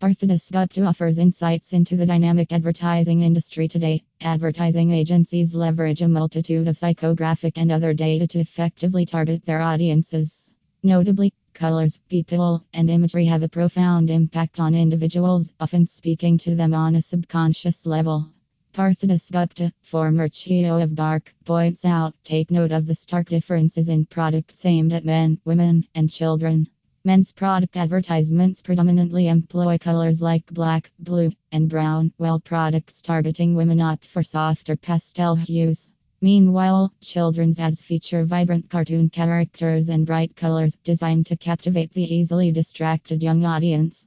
Partho Dasgupta offers insights into the dynamic advertising industry today. Advertising agencies leverage a multitude of psychographic and other data to effectively target their audiences. Notably, colors, people, and imagery have a profound impact on individuals, often speaking to them on a subconscious level. Partho Dasgupta, former CEO of BARC, points out take note of the stark differences in products aimed at men, women, and children. Men's product advertisements predominantly employ colors like black, blue, and brown, while products targeting women opt for softer pastel hues. Meanwhile, children's ads feature vibrant cartoon characters and bright colors designed to captivate the easily distracted young audience.